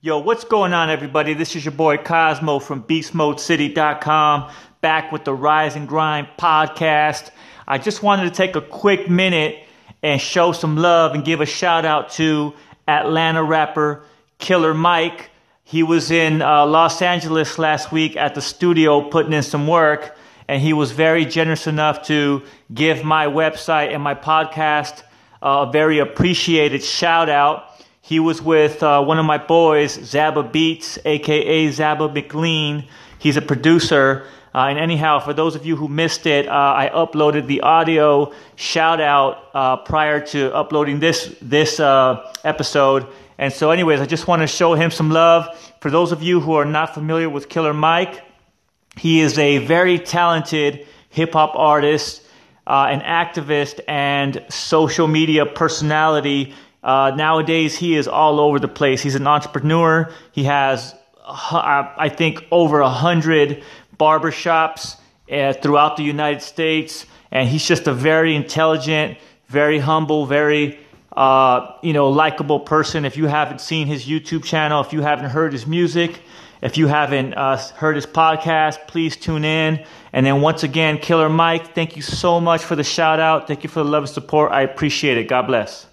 Yo, what's going on, everybody? This is your boy Cosmo from BeastModeCity.com, back with the Rise and Grind podcast. I just wanted to take a quick minute and show some love and give a shout out to Atlanta rapper Killer Mike. He was in uh, Los Angeles last week at the studio putting in some work, and he was very generous enough to give my website and my podcast uh, a very appreciated shout out. He was with uh, one of my boys, Zaba Beats, aka Zaba McLean. He's a producer. Uh, and anyhow, for those of you who missed it, uh, I uploaded the audio shout out uh, prior to uploading this this uh, episode. And so, anyways, I just want to show him some love. For those of you who are not familiar with Killer Mike, he is a very talented hip hop artist, uh, an activist, and social media personality uh, nowadays, he is all over the place. He's an entrepreneur. He has, uh, I think, over a hundred barbershops uh, throughout the United States, and he's just a very intelligent, very humble, very uh, you know likable person. If you haven't seen his YouTube channel, if you haven't heard his music, if you haven't uh, heard his podcast, please tune in. And then once again, Killer Mike, thank you so much for the shout out. Thank you for the love and support. I appreciate it. God bless.